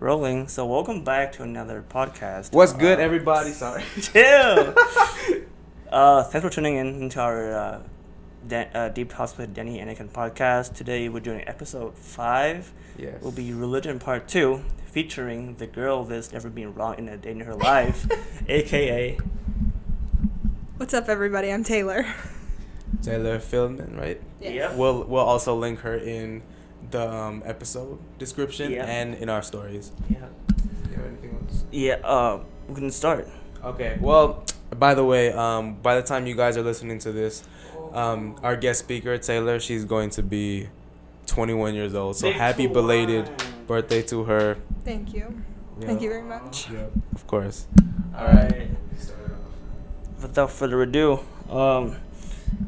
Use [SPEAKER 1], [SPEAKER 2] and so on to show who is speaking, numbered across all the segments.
[SPEAKER 1] Rolling. So welcome back to another podcast.
[SPEAKER 2] What's good,
[SPEAKER 1] Uh,
[SPEAKER 2] everybody? Sorry.
[SPEAKER 1] Chill. uh, thanks for tuning in into our uh, Dan- uh, Deep Talks with Danny and Anakin podcast. Today we're doing episode five.
[SPEAKER 2] Yes.
[SPEAKER 1] Will be religion part two, featuring the girl that's never been wrong in a day in her life, aka
[SPEAKER 3] What's up, everybody? I'm Taylor.
[SPEAKER 2] Taylor Philman, right?
[SPEAKER 1] Yeah.
[SPEAKER 2] We'll we'll also link her in the um, episode description
[SPEAKER 1] Yeah.
[SPEAKER 2] and in our stories.
[SPEAKER 1] yeah.
[SPEAKER 2] You have anything else?
[SPEAKER 1] Yeah. Uh, we can start.
[SPEAKER 2] Okay. Well, by the way, um, by the time you guys are listening to this, um, our guest speaker Taylor, she's going to be 21 years old. So
[SPEAKER 1] Big
[SPEAKER 2] happy
[SPEAKER 1] two
[SPEAKER 2] belated birthday to her.
[SPEAKER 3] Thank you.
[SPEAKER 2] Yeah.
[SPEAKER 3] Thank you very much.
[SPEAKER 2] Yeah, of course.
[SPEAKER 1] All right. Without further ado, um,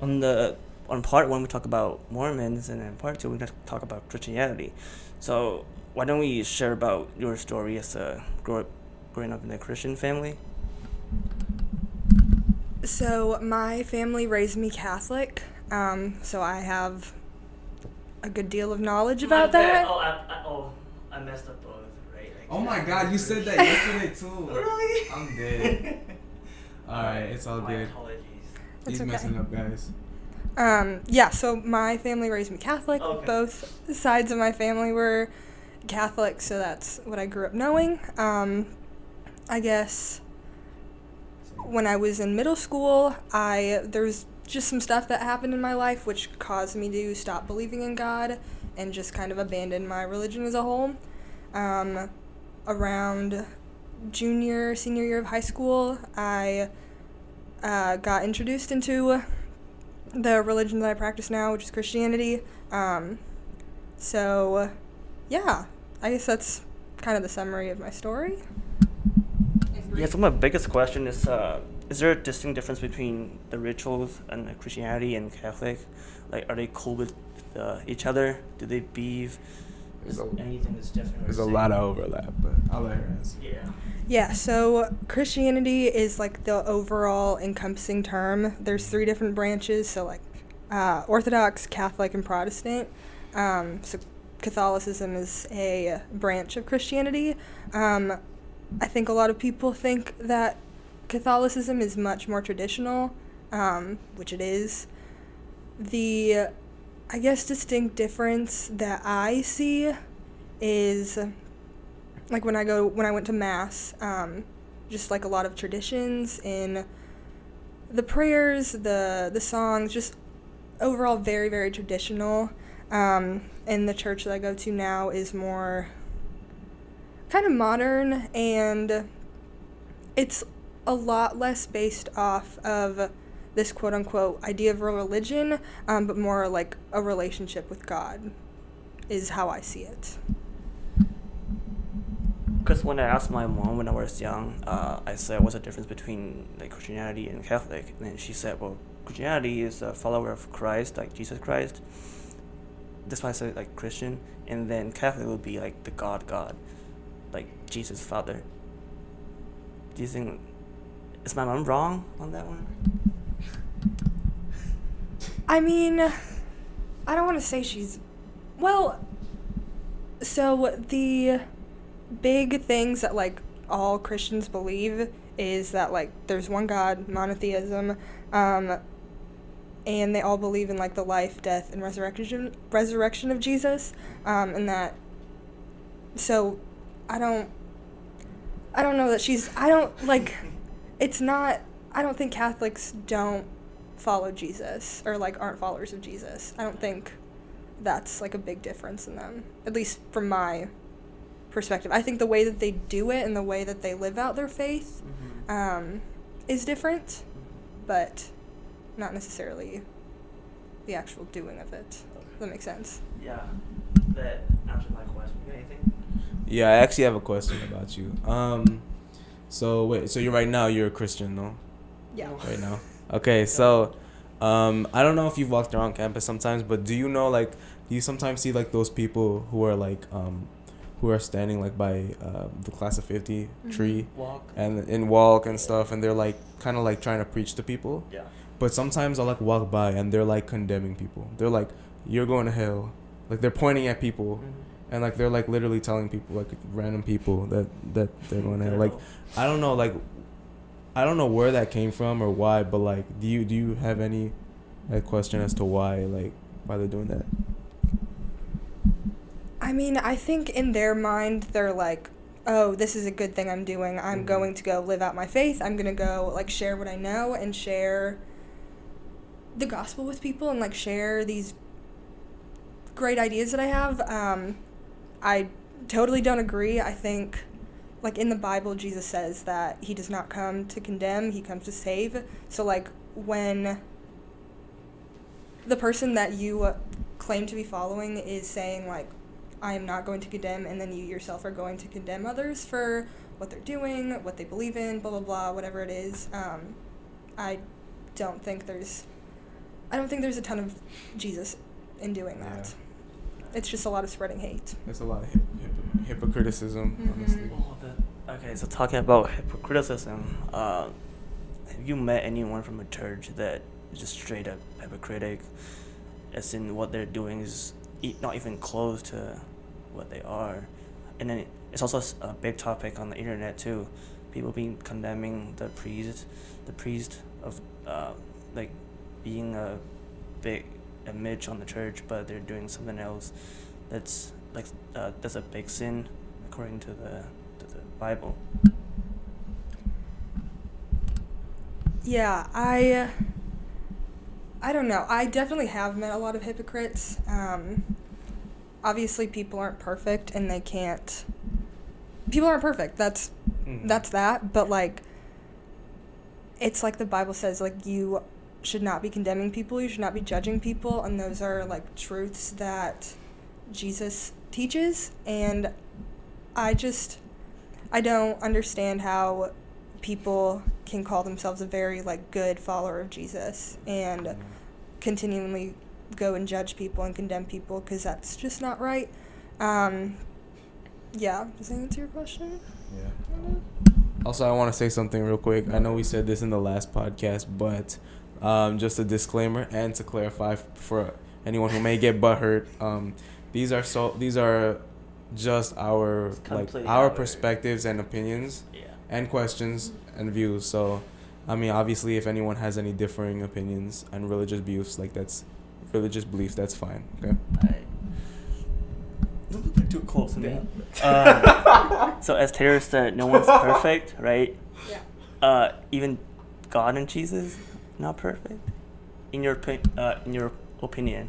[SPEAKER 1] on the on part one we talk about Mormons, and in part two we talk about Christianity. So why don't we share about your story as a grow up, growing up in a Christian family?
[SPEAKER 3] So, my family raised me Catholic, um, so I have a good deal of knowledge about that.
[SPEAKER 1] Oh, I, I, oh, I messed up both, right?
[SPEAKER 2] Oh my God! You said that yesterday too.
[SPEAKER 1] Really?
[SPEAKER 2] I'm dead. All right, it's all
[SPEAKER 1] My
[SPEAKER 2] good.
[SPEAKER 1] apologies.
[SPEAKER 2] He's
[SPEAKER 3] okay.
[SPEAKER 2] messing up, guys.
[SPEAKER 3] Um, yeah, so my family raised me Catholic.
[SPEAKER 1] Okay.
[SPEAKER 3] Both sides of my family were Catholic, so that's what I grew up knowing. Um, I guess when I was in middle school, I there was just some stuff that happened in my life which caused me to stop believing in God and just kind of abandon my religion as a whole. Um, around junior, senior year of high school, I uh, got introduced into the religion that I practice now, which is Christianity. Um, so, yeah, I guess that's kind of the summary of my story.
[SPEAKER 1] Yeah, so my biggest question is: uh, Is there a distinct difference between the rituals and the Christianity and Catholic? Like, are they cool with uh, each other? Do they beef?
[SPEAKER 2] There's
[SPEAKER 1] Is
[SPEAKER 2] a-
[SPEAKER 1] anything that's different?
[SPEAKER 2] There's a lot of overlap, but I'll let her answer.
[SPEAKER 1] Yeah.
[SPEAKER 3] Yeah, so Christianity is like the overall encompassing term. There's three different branches, so like uh, Orthodox, Catholic, and Protestant. Um, so Catholicism is a branch of Christianity. Um, I think a lot of people think that Catholicism is much more traditional, um, which it is. The, I guess, distinct difference that I see is like when I go when I went to mass, um, just like a lot of traditions in the prayers, the the songs, just overall very very traditional. Um, and the church that I go to now is more kind of modern and it's a lot less based off of this quote unquote idea of religion, um, but more like a relationship with God is how I see it.
[SPEAKER 1] Because when I asked my mom when I was young, uh, I said, "What's the difference between like Christianity and Catholic?" And she said, "Well, Christianity is a follower of Christ, like Jesus Christ. That's why I said like Christian, and then Catholic would be like the God God, like Jesus Father." Do you think is my mom wrong on that one?
[SPEAKER 3] I mean, I don't want to say she's. Well, so the big things that, like, all Christians believe is that, like, there's one God, monotheism, um, and they all believe in, like, the life, death, and resurrection, resurrection of Jesus, um, and that. So, I don't. I don't know that she's. I don't, like. It's not. I don't think Catholics don't follow Jesus or like aren't followers of Jesus. I don't think that's like a big difference in them, at least from my perspective. I think the way that they do it and the way that they live out their faith um, is different, but not necessarily the actual doing of it. Does that makes sense?
[SPEAKER 1] Yeah, that answered my question. Anything?
[SPEAKER 2] Yeah, I actually have a question about you. Um, so wait, so you're right now you're a Christian, no?
[SPEAKER 3] Yeah.
[SPEAKER 2] Right now. Okay, so, um, I don't know if you've walked around campus sometimes, but do you know like, do you sometimes see like those people who are like, um, who are standing like by uh, the class of 50 tree
[SPEAKER 1] Walk.
[SPEAKER 2] and in walk and stuff, and they're like kind of like trying to preach to people.
[SPEAKER 1] Yeah.
[SPEAKER 2] But sometimes I'll like walk by and they're like condemning people. They're like, "You're going to hell." Like they're pointing at people
[SPEAKER 1] Mm-hmm.
[SPEAKER 2] and like they're like literally telling people like random people that that they're going to hell. Like I don't know like I don't know where that came from or why, but like do you do you have any like question as to why like why they're doing that?
[SPEAKER 3] I mean, I think in their mind, they're like, oh, this is a good thing I'm doing. I'm
[SPEAKER 2] Mhm.
[SPEAKER 3] going to go live out my faith. I'm going to go, like, share what I know and share the gospel with people and, like, share these great ideas that I have. Um, I totally don't agree. I think, like, in the Bible, Jesus says that he does not come to condemn, he comes to save. So, like, when the person that you claim to be following is saying, like, I am not going to condemn, and then you yourself are going to condemn others for what they're doing, what they believe in, blah blah blah, whatever it is. Um, I don't think there's, I don't think there's a ton of Jesus in doing that. It's just a lot of spreading hate.
[SPEAKER 2] There's a lot of hip, hip, hypocriticism,
[SPEAKER 3] Mhm.
[SPEAKER 2] honestly.
[SPEAKER 1] Oh, that, okay, so talking about hypocriticism, uh, have you met anyone from a church that is just straight up hypocritic, as in what they're doing is e- not even close to what they are? And then it's also a big topic on the internet too. People being condemning the priest, the priest of uh, like being a big image on the church, but they're doing something else that's like uh, that's a big sin according to the to the Bible.
[SPEAKER 3] Yeah, I. I don't know. I definitely have met a lot of hypocrites. Um, obviously, people aren't perfect, and they can't. People aren't perfect. That's
[SPEAKER 2] Mhm.
[SPEAKER 3] that's that. But like, it's like the Bible says, like you should not be condemning people. You should not be judging people, and those are like truths that Jesus teaches. And I just, I don't understand how people can call themselves a very like good follower of Jesus and
[SPEAKER 2] Mhm.
[SPEAKER 3] continually go and judge people and condemn people because that's just not right. Um, yeah, does that answer your question?
[SPEAKER 2] Yeah. Also, I want to say something real quick. I know we said this in the last podcast, but um, just a disclaimer and to clarify for anyone who may get butthurt, um, these are so these are just our like our
[SPEAKER 1] our-
[SPEAKER 2] perspectives and opinions
[SPEAKER 1] Yeah.
[SPEAKER 2] and questions and views. So, I mean, obviously, if anyone has any differing opinions and religious beliefs, like that's religious beliefs, that's fine. Okay.
[SPEAKER 1] Don't get too close to me. Um, so as Taylor said, no one's perfect, right?
[SPEAKER 3] Yeah.
[SPEAKER 1] Uh, even God and Jesus, not perfect. In your opi- uh, in your opinion,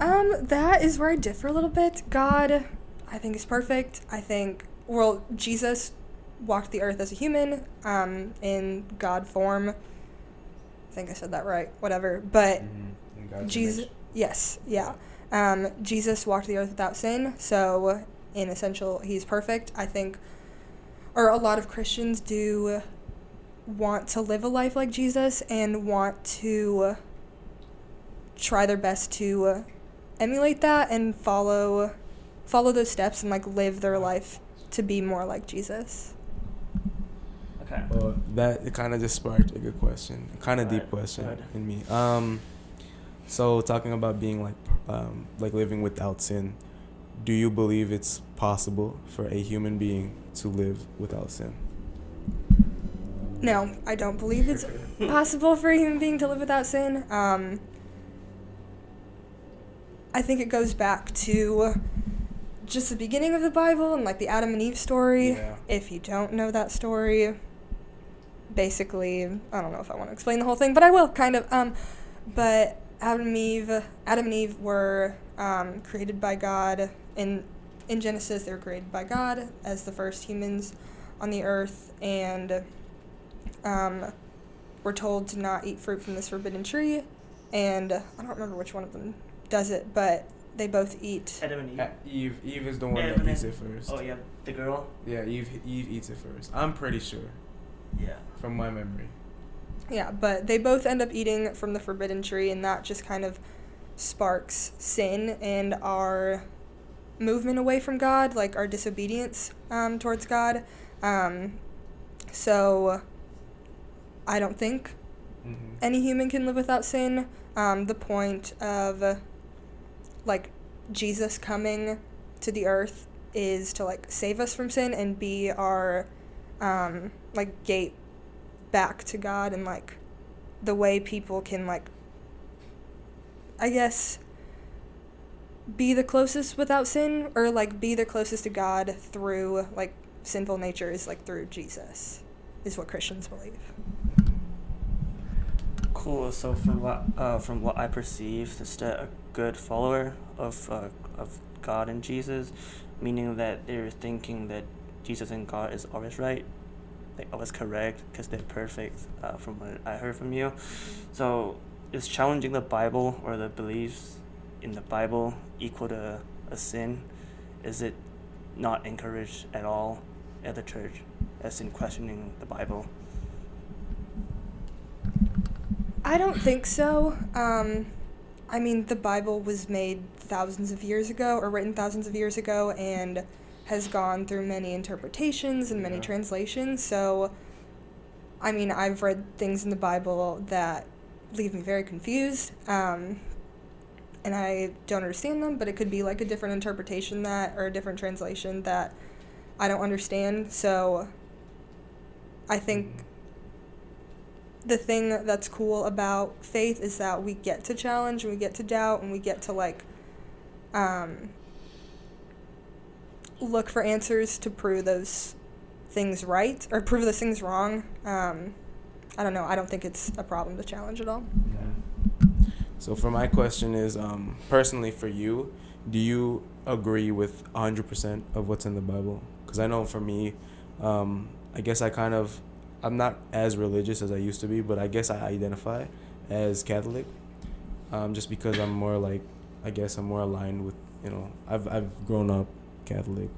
[SPEAKER 3] Um, that is where I differ a little bit. God, I think is perfect. I think well, Jesus walked the earth as a human, um, in God form. I think I said that right. Whatever. But Jesus, yes, yeah. Um, Jesus walked the earth without sin, so in essential, he's perfect. I think, or a lot of Christians do want to live a life like Jesus and want to try their best to emulate that and follow follow those steps and like live their life to be more like Jesus.
[SPEAKER 1] Okay.
[SPEAKER 2] Well, that kind of just sparked a good question, kind of deep
[SPEAKER 1] ahead,
[SPEAKER 2] question
[SPEAKER 1] go ahead.
[SPEAKER 2] in me. Um, so talking about being like, um, like living without sin, do you believe it's possible for a human being to live without sin?
[SPEAKER 3] No, I don't believe it's possible for a human being to live without sin. Um, I think it goes back to just the beginning of the Bible and like the Adam and Eve story.
[SPEAKER 2] Yeah.
[SPEAKER 3] If you don't know that story, basically, I don't know if I want to explain the whole thing, but I will kind of. Um, but Adam and Eve, Adam and Eve were um, created by God in in Genesis. They were created by God as the first humans on the earth, and um, were told to not eat fruit from this forbidden tree. And I don't remember which one of them does it, but they both eat.
[SPEAKER 1] Adam and Eve.
[SPEAKER 2] Uh, Eve, Eve is the one
[SPEAKER 1] Adam
[SPEAKER 2] that eats it first.
[SPEAKER 1] Oh yeah, the girl.
[SPEAKER 2] Yeah, Eve, Eve eats it first. I'm pretty sure,
[SPEAKER 1] Yeah.
[SPEAKER 2] from my memory.
[SPEAKER 3] Yeah, but they both end up eating from the forbidden tree, and that just kind of sparks sin and our movement away from God, like our disobedience um, towards God. Um, so I don't think
[SPEAKER 2] Mm-hmm.
[SPEAKER 3] any human can live without sin. Um, the point of like Jesus coming to the earth is to like save us from sin and be our um, like gate back to God and like the way people can like I guess be the closest without sin or like be the closest to God through like sinful nature is like through Jesus is what Christians believe.
[SPEAKER 1] Cool. So from what uh, from what I perceive, that a good follower of uh, of God and Jesus, meaning that they're thinking that Jesus and God is always right, like always correct, because they're perfect. Uh, from what I heard from you, so is challenging the Bible or the beliefs in the Bible equal to a sin? Is it not encouraged at all at the church, as in questioning the Bible?
[SPEAKER 3] I don't think so. Um, I mean, the Bible was made thousands of years ago, or written thousands of years ago, and has gone through many interpretations and many
[SPEAKER 1] Yeah.
[SPEAKER 3] translations. So, I mean, I've read things in the Bible that leave me very confused, um, and I don't understand them. But it could be like a different interpretation that, or a different translation that I don't understand. So, I think the thing that's cool about faith is that we get to challenge and we get to doubt and we get to like um, look for answers to prove those things right or prove those things wrong. Um, I don't know. I don't think it's a problem to challenge at all.
[SPEAKER 2] So for my question is, um, personally for you, do you agree with 100% of what's in the Bible? Because I know for me, um, I guess I kind of, I'm not as religious as I used to be, but I guess I identify as Catholic, um, just because I'm more like, I guess I'm more aligned with, you know, I've I've grown up Catholic,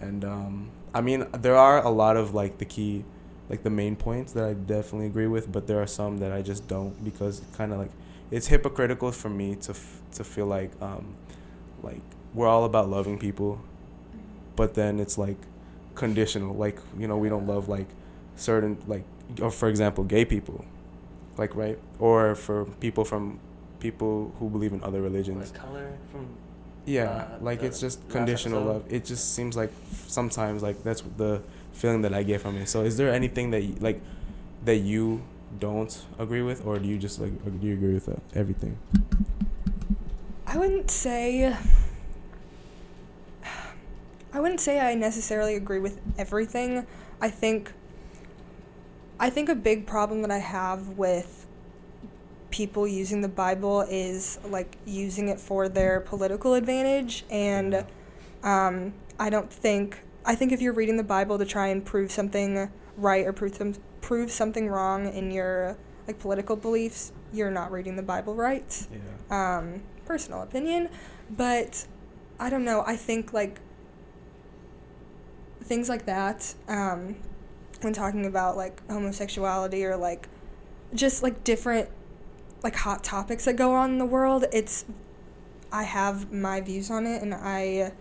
[SPEAKER 2] and um, I mean there are a lot of like the key, like the main points that I definitely agree with, but there are some that I just don't because kind of like it's hypocritical for me to f- to feel like um like we're all about loving people but then it's like conditional. Like you know we don't love like certain like or for example gay people like right? Or for people from people who believe in other religions.
[SPEAKER 1] Like color? From
[SPEAKER 2] yeah
[SPEAKER 1] uh,
[SPEAKER 2] like
[SPEAKER 1] the
[SPEAKER 2] it's just conditional
[SPEAKER 1] episode.
[SPEAKER 2] love it just seems like sometimes like that's the feeling that i get from it so is there anything that you, like that you don't agree with or do you just like do you agree with uh, everything
[SPEAKER 3] I wouldn't say. I wouldn't say I necessarily agree with everything. I think. I think a big problem that I have with people using the Bible is like using it for their political advantage, and um, I don't think. I think if you're reading the Bible to try and prove something right or prove some, prove something wrong in your like political beliefs, you're not reading the Bible right
[SPEAKER 2] yeah
[SPEAKER 3] um, personal opinion, but I don't know. I think like things like that um, when talking about like homosexuality or like just like different like hot topics that go on in the world. It's I have my views on it, and I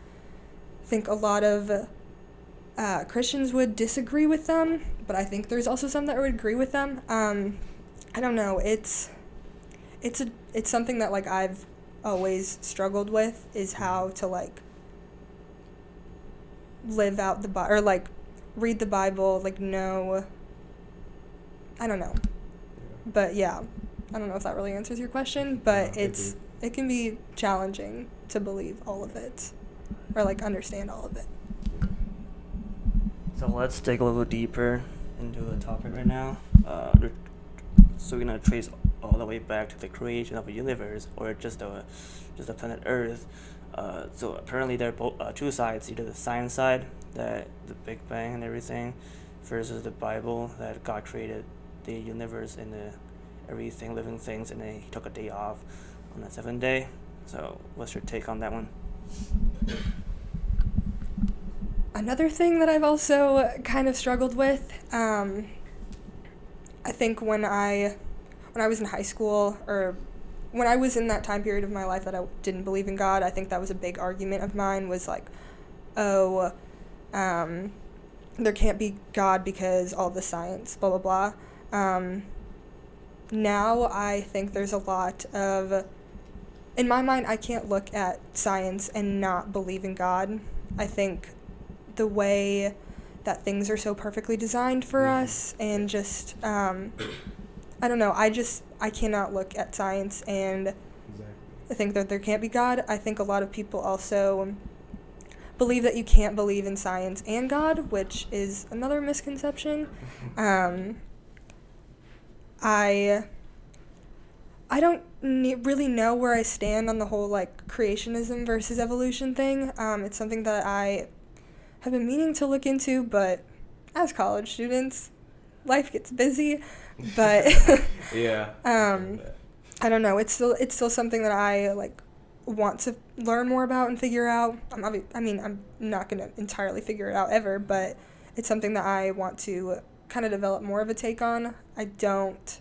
[SPEAKER 3] think a lot of uh, Christians would disagree with them, but I think there's also some that would agree with them. Um, I don't know. It's it's a it's something that like I've always struggled with is how to like live out the Bible or like read the Bible, like know. I don't know, but yeah, I don't know if that really answers your question, but
[SPEAKER 2] No, it
[SPEAKER 3] it's it can be challenging to believe all of it or like understand all of it.
[SPEAKER 1] So let's dig a little deeper into the topic right now. Uh, so we're gonna trace all the way back to the creation of the universe, or just the just the planet Earth. Uh, so apparently there are both uh, two sides: either the science side, that the Big Bang and everything, versus the Bible that God created the universe in the everything, living things, and then He took a day off on the seventh day. So what's your take on that one?
[SPEAKER 3] Another thing that I've also kind of struggled with, um, I think when I when I was in high school or when I was in that time period of my life that I didn't believe in God, I think that was a big argument of mine was like, oh, um, there can't be God because all the science, blah blah blah. Um, now I think there's a lot of in my mind, I can't look at science and not believe in God. I think the way that things are so perfectly designed for
[SPEAKER 2] Mhm.
[SPEAKER 3] us and just um, I don't know, I just I cannot look at science and
[SPEAKER 2] Exactly.
[SPEAKER 3] think that there can't be God. I think a lot of people also believe that you can't believe in science and God, which is another misconception. Um, I I don't really know where I stand on the whole like creationism versus evolution thing. Um, it's something that I have been meaning to look into, but as college students, life gets busy. But
[SPEAKER 2] yeah.
[SPEAKER 3] um, I don't know. It's still it's still something that I like want to learn more about and figure out. I'm obvi- I mean, I'm not gonna entirely figure it out ever, but it's something that I want to kind of develop more of a take on. I don't.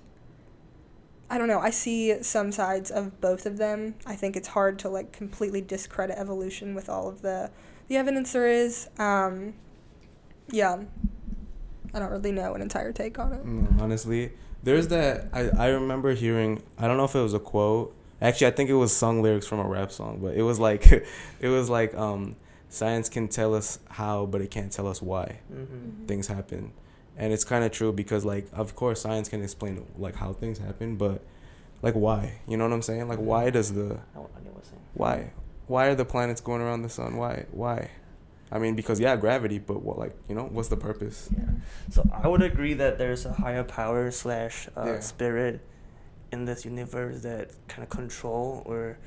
[SPEAKER 3] I don't know. I see some sides of both of them. I think it's hard to like completely discredit evolution with all of the the evidence there is. Um, yeah, I don't really know an entire take on it.
[SPEAKER 2] No, honestly, there's that. I, I remember hearing. I don't know if it was a quote. Actually, I think it was sung lyrics from a rap song, but it was like, it was like, um, science can tell us how, but it can't tell us why
[SPEAKER 1] Mm-hmm.
[SPEAKER 2] things happen, and it's kind of true because like, of course, science can explain like how things happen, but like why? You know what I'm saying? Like, why does the
[SPEAKER 1] I, I get what you're saying.
[SPEAKER 2] why why are the planets going around the sun? Why why? I mean, because yeah, gravity, but what like you know what's the purpose?
[SPEAKER 1] Yeah. So I would agree that there's a higher power slash uh,
[SPEAKER 2] Yeah.
[SPEAKER 1] spirit in this universe that kind of control or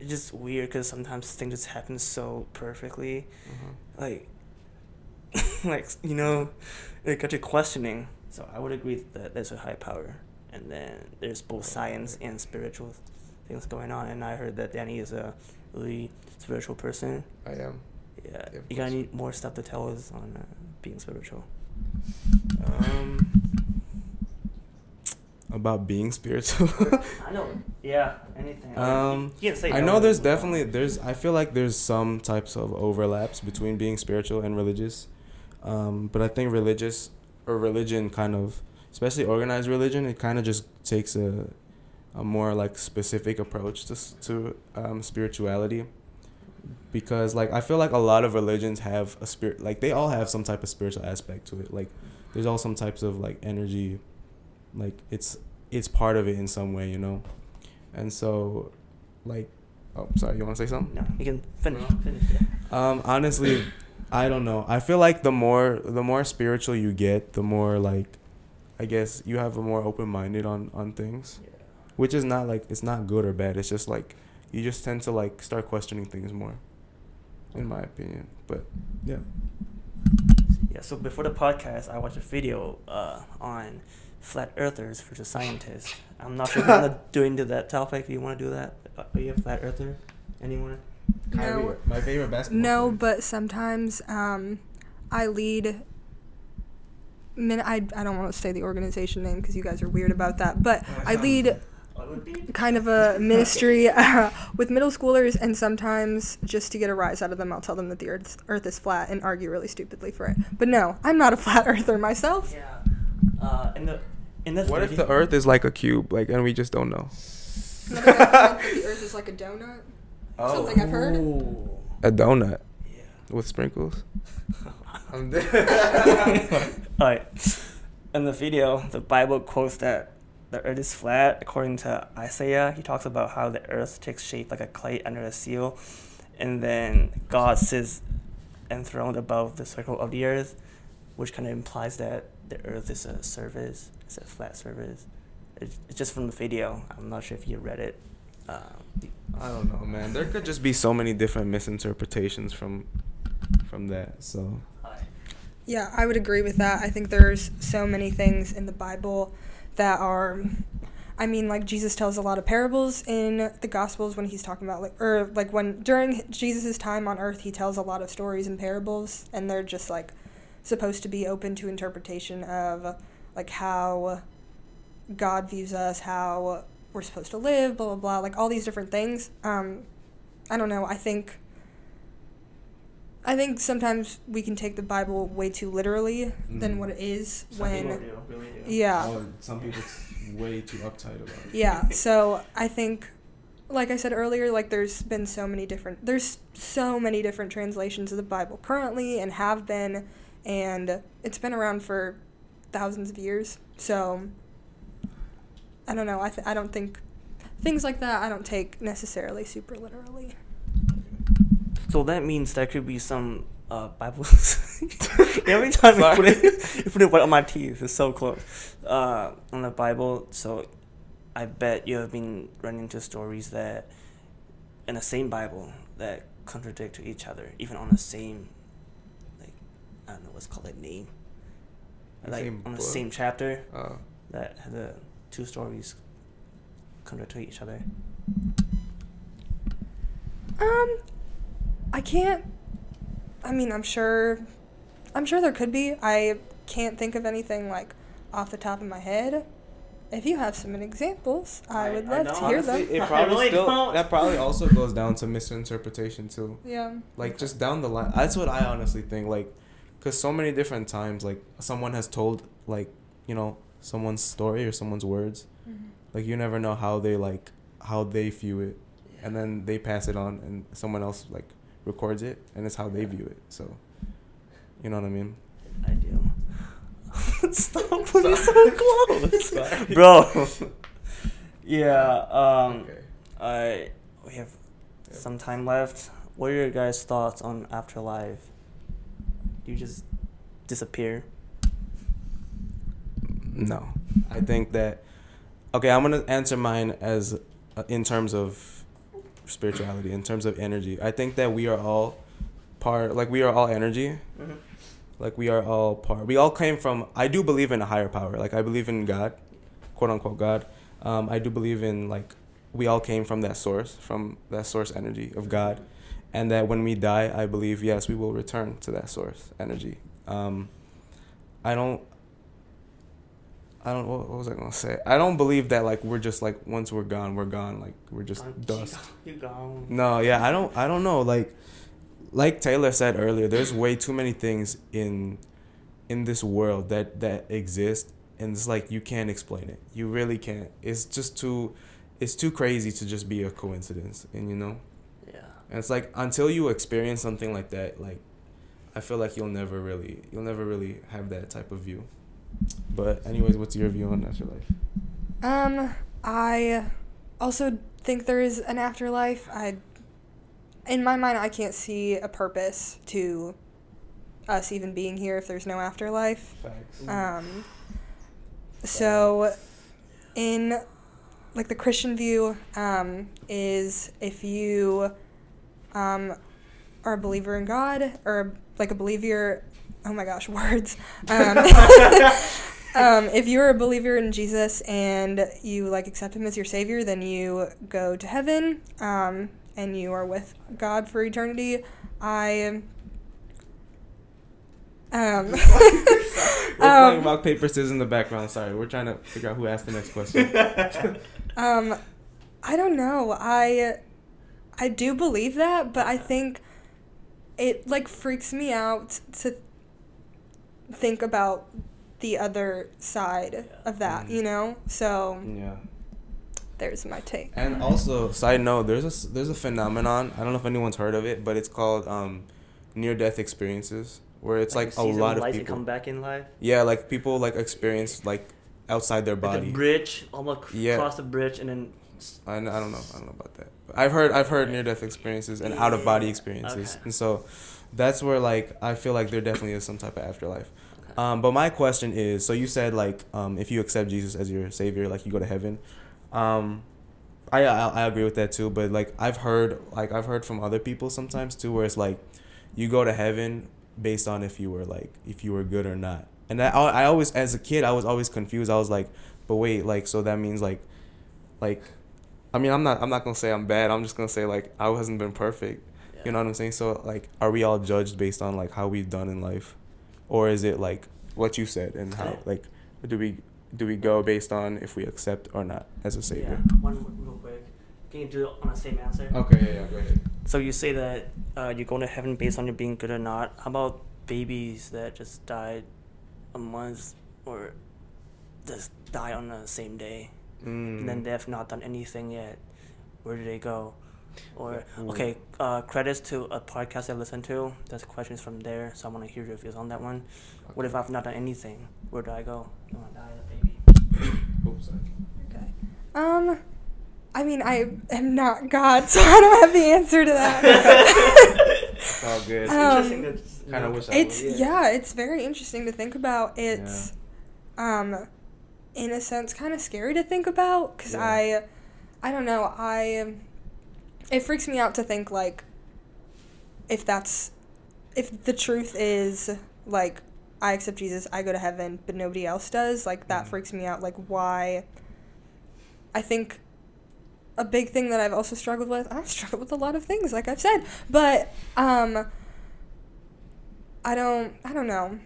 [SPEAKER 1] it's just weird because sometimes things just happen so perfectly,
[SPEAKER 2] Mhm.
[SPEAKER 1] like, like you know, it got you questioning. So I would agree that there's a high power, and then there's both science and spiritual things going on. And I heard that Danny is a really spiritual person.
[SPEAKER 2] I am.
[SPEAKER 1] Yeah,
[SPEAKER 2] Yeah,
[SPEAKER 1] you got any more stuff to tell us on uh, being spiritual?
[SPEAKER 2] Um, about being spiritual.
[SPEAKER 1] I know. Yeah, anything.
[SPEAKER 2] Um,
[SPEAKER 1] you can say
[SPEAKER 2] I
[SPEAKER 1] no,
[SPEAKER 2] know there's definitely there's I feel like there's some types of overlaps between being spiritual and religious, um, but I think religious or religion kind of especially organized religion it kind of just takes a a more like specific approach to to um, spirituality because like I feel like a lot of religions have a spirit like they all have some type of spiritual aspect to it like there's all some types of like energy like it's it's part of it in some way you know and so like oh sorry you want to say something
[SPEAKER 1] No, you can finish. Finish. Yeah.
[SPEAKER 2] um honestly i don't know i feel like the more the more spiritual you get the more like i guess you have a more open-minded on on things
[SPEAKER 1] yeah.
[SPEAKER 2] which is not like it's not good or bad it's just like you just tend to like start questioning things more in my opinion but yeah
[SPEAKER 1] Yeah. So before the podcast, I watched a video uh, on flat earthers versus scientists. I'm not sure if you want to do into that topic. Do you want to do that? Uh, Are you a flat earther? Anyone?
[SPEAKER 3] No.
[SPEAKER 2] my favorite basketball
[SPEAKER 3] No,
[SPEAKER 2] player.
[SPEAKER 3] but sometimes um, I lead. Min- I, I don't want to say the organization name because you guys are weird about that, but I lead kind of a ministry uh, with middle schoolers, and sometimes just to get a rise out of them, I'll tell them that the earth, earth is flat and argue really stupidly for it. But no, I'm not a flat earther myself.
[SPEAKER 1] Yeah. Uh, in the in this
[SPEAKER 2] what if the earth is like a cube like and we just don't know
[SPEAKER 3] Another guy thought that the earth is like a donut. Something I've heard.
[SPEAKER 1] Ooh.
[SPEAKER 2] a donut
[SPEAKER 1] Yeah.
[SPEAKER 2] with sprinkles I'm
[SPEAKER 1] Alright. In the video, the Bible quotes that the earth is flat. According to Isaiah, he talks about how the earth takes shape like a clay under a seal, and then God sits enthroned above the circle of the earth, which kind of implies that the earth is a surface, it's a flat surface. It's, it's just from the video. I'm not sure if you read it.
[SPEAKER 2] I don't know, man. There could just be so many different misinterpretations from from that. So
[SPEAKER 3] Yeah, I would agree with that. I think there's so many things in the Bible that are I mean, like Jesus tells a lot of parables in the Gospels when he's talking about like or like when during Jesus' time on earth, he tells a lot of stories and parables and they're just like supposed to be open to interpretation of like how God views us, how we're supposed to live, blah blah blah, like all these different things. Um I don't know. I think I think sometimes we can take the Bible way too literally than
[SPEAKER 2] Mhm.
[SPEAKER 3] what it is
[SPEAKER 1] some people
[SPEAKER 3] when
[SPEAKER 1] really do.
[SPEAKER 3] yeah.
[SPEAKER 2] Oh, some people way too uptight about it.
[SPEAKER 3] Yeah, so I think like I said earlier, like there's been so many different there's so many different translations of the Bible currently and have been and it's been around for thousands of years. So I don't know. I th- I don't think things like that I don't take necessarily super literally.
[SPEAKER 1] So that means there could be some uh, Bibles. Every time you put it, you put it right on my teeth. It's so close. Uh, on the Bible, so I bet you have been running into stories that in the same Bible that contradict to each other, even on the same, like I don't know what's called a name.
[SPEAKER 2] The
[SPEAKER 1] Like
[SPEAKER 2] same
[SPEAKER 1] on the
[SPEAKER 2] book?
[SPEAKER 1] same chapter
[SPEAKER 2] Uh,
[SPEAKER 1] that the two stories contradict to each other.
[SPEAKER 3] Um I can't I mean, I'm sure I'm sure there could be. I can't think of anything like off the top of my head. If you have some examples, I
[SPEAKER 1] I-
[SPEAKER 3] would love
[SPEAKER 1] don't.
[SPEAKER 3] to hear
[SPEAKER 2] honestly,
[SPEAKER 3] them.
[SPEAKER 2] it
[SPEAKER 1] I
[SPEAKER 2] probably
[SPEAKER 1] really
[SPEAKER 2] still
[SPEAKER 1] don't.
[SPEAKER 2] that probably also goes down to misinterpretation too.
[SPEAKER 3] Yeah.
[SPEAKER 2] Like just down the line, that's what I honestly think. Like, cause so many different times, like someone has told like you know someone's story or someone's words.
[SPEAKER 3] Mhm.
[SPEAKER 2] Like you never know how they like how they view it, and then they pass it on, and someone else like records it, and it's how they view it. So, you know what I mean?
[SPEAKER 1] I do. Stop putting so close, bro. yeah. Um.
[SPEAKER 2] Okay.
[SPEAKER 1] I we have
[SPEAKER 2] Yep.
[SPEAKER 1] some time left. What are your guys' thoughts on afterlife? Do you just disappear?
[SPEAKER 2] No, I think that. Okay, I'm gonna answer mine as uh, in terms of spirituality, in terms of energy. I think that we are all part, like we are all energy.
[SPEAKER 1] Mm-hmm.
[SPEAKER 2] Like we are all part. We all came from. I do believe in a higher power. Like I believe in God, quote unquote God. Um, I do believe in like we all came from that source, from that source energy of God, and that when we die, I believe yes, we will return to that source energy. Um, I don't. I don't. What, what was I gonna say? I don't believe that like we're just like once we're gone, we're gone. Like we're just dust.
[SPEAKER 1] You gone.
[SPEAKER 2] No, yeah, I don't I don't know like like Taylor said earlier, there's way too many things in in this world that that exist and it's like you can't explain it. You really can't. It's just too it's too crazy to just be a coincidence and you know.
[SPEAKER 1] Yeah.
[SPEAKER 2] And it's like until you experience something like that, like I feel like you'll never really you'll never really have that type of view. But anyways, what's your view on afterlife?
[SPEAKER 3] Um, I also think there is an afterlife. I, in my mind, I can't see a purpose to us even being here if there's no afterlife.
[SPEAKER 2] Facts.
[SPEAKER 3] Um, so, in like the Christian view, um, is if you um, are a believer in God or like a believer, oh my gosh, words. Um, um, if you're a believer in Jesus and you like accept Him as your Savior, then you go to heaven um, and you are with God for eternity. I. Um,
[SPEAKER 2] We're playing
[SPEAKER 3] um,
[SPEAKER 2] rock paper scissors in the background. Sorry, we're trying to figure out who asked the next question.
[SPEAKER 3] Um, I don't know. I I do believe that, but I think it like freaks me out to think about the other side of that,
[SPEAKER 2] Mm.
[SPEAKER 3] you know? So
[SPEAKER 2] yeah.
[SPEAKER 3] there's my take.
[SPEAKER 2] And also, side note, there's a there's a phenomenon. I don't know if anyone's heard of it, but it's called um, near death experiences, where it's like, a lot of people.
[SPEAKER 1] come back in life.
[SPEAKER 2] Yeah, like people like experience like outside their
[SPEAKER 1] Like the
[SPEAKER 2] body.
[SPEAKER 1] bridge, almost c-
[SPEAKER 2] Yeah.
[SPEAKER 1] cross the bridge, and then. s-
[SPEAKER 2] I, kn- I don't know. I don't know about that. But I've heard I've heard near death experiences and out of body experiences,
[SPEAKER 1] Okay.
[SPEAKER 2] and so that's where like I feel like there definitely is some type of afterlife.
[SPEAKER 1] Okay.
[SPEAKER 2] Um, but my question is, so you said like um, if you accept Jesus as your savior, like you go to heaven. Um, I, I I agree with that too. But like I've heard like I've heard from other people sometimes too, where it's like you go to heaven based on if you were like if you were good or not. And I I always as a kid I was always confused. I was like, but wait, like so that means like like I mean I'm not I'm not gonna say I'm bad. I'm just gonna say like I hasn't been perfect. You know what I'm saying? So like, are we all judged based on like how we've done in life, or is it like what you said and how like do we do we go based on if we accept or not as a savior?
[SPEAKER 1] Yeah. One real quick. Can you do it on the same answer?
[SPEAKER 2] Okay, yeah, yeah, go ahead.
[SPEAKER 1] So you say that uh, you go to heaven based on you being good or not. How about babies that just died a month or just die on the same day, and then
[SPEAKER 2] Mm.
[SPEAKER 1] they have not done anything yet? where do they go? Or
[SPEAKER 2] Ooh.
[SPEAKER 1] okay, uh, credits to a podcast I listened to. There's questions from there, so I want to hear your views on that one. What if I've not done anything? Where do I go? I want to die as a baby.
[SPEAKER 2] Oops, sorry.
[SPEAKER 3] Okay. Um, I mean, I am not God, so I don't have the answer to that.
[SPEAKER 2] It's all good.
[SPEAKER 3] Um,
[SPEAKER 2] Kinda wish I
[SPEAKER 3] it's
[SPEAKER 2] would.
[SPEAKER 3] yeah. it's very interesting to think about. It's, um, in a sense, kind of scary to think about because
[SPEAKER 2] Yeah.
[SPEAKER 3] I, I don't know. I, it freaks me out to think like, if that's, if the truth is like, I accept Jesus, I go to heaven, but nobody else does. Like that
[SPEAKER 2] Mhm.
[SPEAKER 3] freaks me out. Like why? I think a big thing that I've also struggled with. I've struggled with a lot of things, like I've said, but um, I don't. I don't know.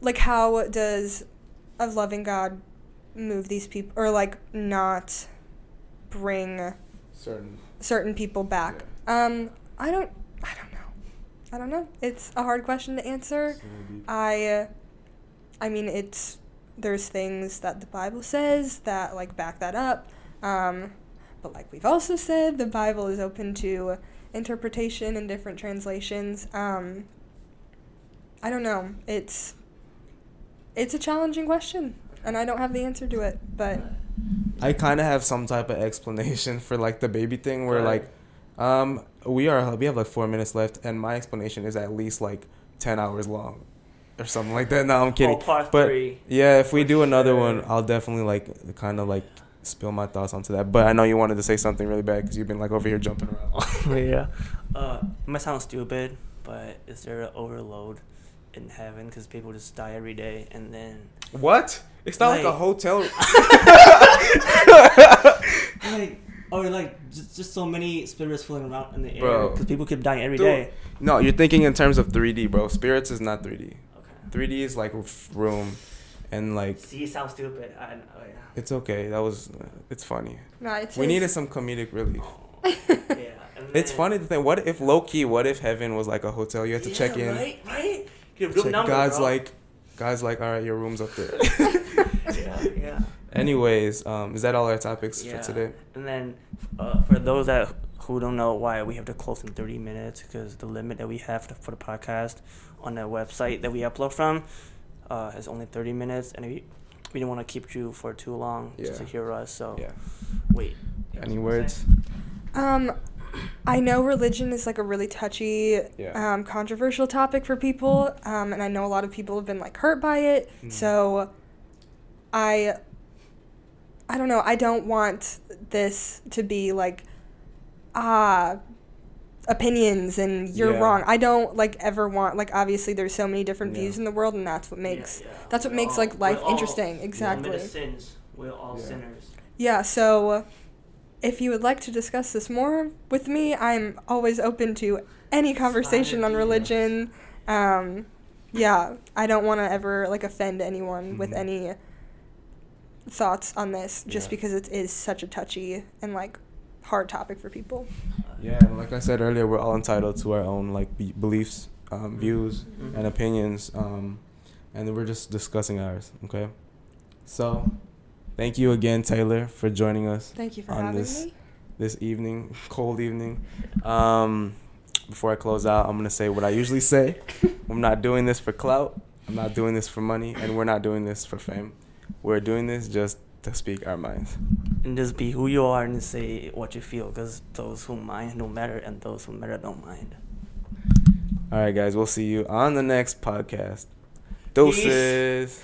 [SPEAKER 3] Like, how does a loving God move these people, or like not bring
[SPEAKER 2] Certain.
[SPEAKER 3] Certain people back? Um, I don't. I don't know. I don't know. It's a hard question to answer. I, uh, I mean, it's there's things that the Bible says that like back that up, um, but like we've also said, the Bible is open to interpretation and different translations. Um, I don't know. It's it's a challenging question, and I don't have the answer to it. But
[SPEAKER 2] I kind of have some type of explanation for like the baby thing where like um we are we have like 4 minutes left and my explanation is at least like 10 hours long or something like that. No, I'm kidding.
[SPEAKER 1] Oh, part
[SPEAKER 2] but
[SPEAKER 1] three.
[SPEAKER 2] yeah, if we
[SPEAKER 1] For
[SPEAKER 2] do another one, I'll definitely like kind of like spill my thoughts onto that. But I know you wanted to say something really bad cuz you've been like over here jumping around.
[SPEAKER 1] yeah. Uh, it might sound stupid, but is there an overload in heaven? Because people just die every day, and then
[SPEAKER 2] what? It's not like, a hotel.
[SPEAKER 1] like or like just, just so many spirits floating around in the air. Because people keep dying every
[SPEAKER 2] Dude.
[SPEAKER 1] day.
[SPEAKER 2] no, you're thinking in terms of 3D, bro. Spirits is not 3D.
[SPEAKER 1] Okay.
[SPEAKER 2] 3D is like f- room and like
[SPEAKER 1] See, it sounds stupid. I know. Oh, yeah.
[SPEAKER 2] it's okay. That was uh, it's funny.
[SPEAKER 3] no, it's
[SPEAKER 2] We needed some comedic relief.
[SPEAKER 1] Oh, yeah. and
[SPEAKER 2] It's funny to think. What if low key? What if heaven was like a hotel? You had to
[SPEAKER 1] Yeah,
[SPEAKER 2] check in.
[SPEAKER 1] Right. Right. Get a real
[SPEAKER 2] Check,
[SPEAKER 1] number,
[SPEAKER 2] God's
[SPEAKER 1] bro.
[SPEAKER 2] like, God's like, all right, your room's up there.
[SPEAKER 1] yeah. Yeah.
[SPEAKER 2] Anyways, um, is that all our topics
[SPEAKER 1] Yeah.
[SPEAKER 2] for today?
[SPEAKER 1] And then, uh, for those that who don't know why we have to close in thirty minutes, because the limit that we have to, for the podcast on the website that we upload from uh, is only thirty minutes, and we we don't want to keep you for too long just to hear us. So
[SPEAKER 2] Yeah.
[SPEAKER 1] wait.
[SPEAKER 2] Any words?
[SPEAKER 3] Um, I know religion is like a really touchy,
[SPEAKER 2] Yeah.
[SPEAKER 3] um, controversial topic for people, um, and I know a lot of people have been like hurt by it.
[SPEAKER 2] Mhm.
[SPEAKER 3] So, I, I don't know. I don't want this to be like, ah, opinions and you're
[SPEAKER 2] Yeah.
[SPEAKER 3] wrong. I don't like ever want like obviously there's so many different
[SPEAKER 2] Yeah.
[SPEAKER 3] views in the world, and that's what makes
[SPEAKER 1] Yeah, yeah.
[SPEAKER 3] that's what
[SPEAKER 1] We're
[SPEAKER 3] makes
[SPEAKER 1] all-
[SPEAKER 3] like life
[SPEAKER 1] we're all
[SPEAKER 3] interesting.
[SPEAKER 1] committed
[SPEAKER 3] Exactly.
[SPEAKER 1] sins. We're all
[SPEAKER 2] Yeah.
[SPEAKER 1] sinners.
[SPEAKER 3] Yeah, so if you would like to discuss this more with me, I'm always open to any conversation on religion. Um, yeah, I don't want to ever like offend anyone with
[SPEAKER 2] Mhm.
[SPEAKER 3] any thoughts on this just
[SPEAKER 2] Yeah.
[SPEAKER 3] because it is such a touchy and like hard topic for people.
[SPEAKER 2] Yeah, like I said earlier, we're all entitled to our own like be- beliefs, um, views,
[SPEAKER 1] Mhm.
[SPEAKER 2] and opinions, um, and we're just discussing ours. Okay, so thank you again, Taylor, for joining us
[SPEAKER 3] Thank you for
[SPEAKER 2] On
[SPEAKER 3] having
[SPEAKER 2] this-
[SPEAKER 3] me.
[SPEAKER 2] this evening, cold evening. Um, before I close out, I'm gonna say what I usually say. I'm not doing this for clout. I'm not doing this for money, and we're not doing this for fame. We're doing this just to speak our minds.
[SPEAKER 1] And just be who you are and say what you feel, because those who mind don't matter, and those who matter don't mind.
[SPEAKER 2] All right, guys, we'll see you on the next podcast.
[SPEAKER 1] Peace.
[SPEAKER 2] Doses.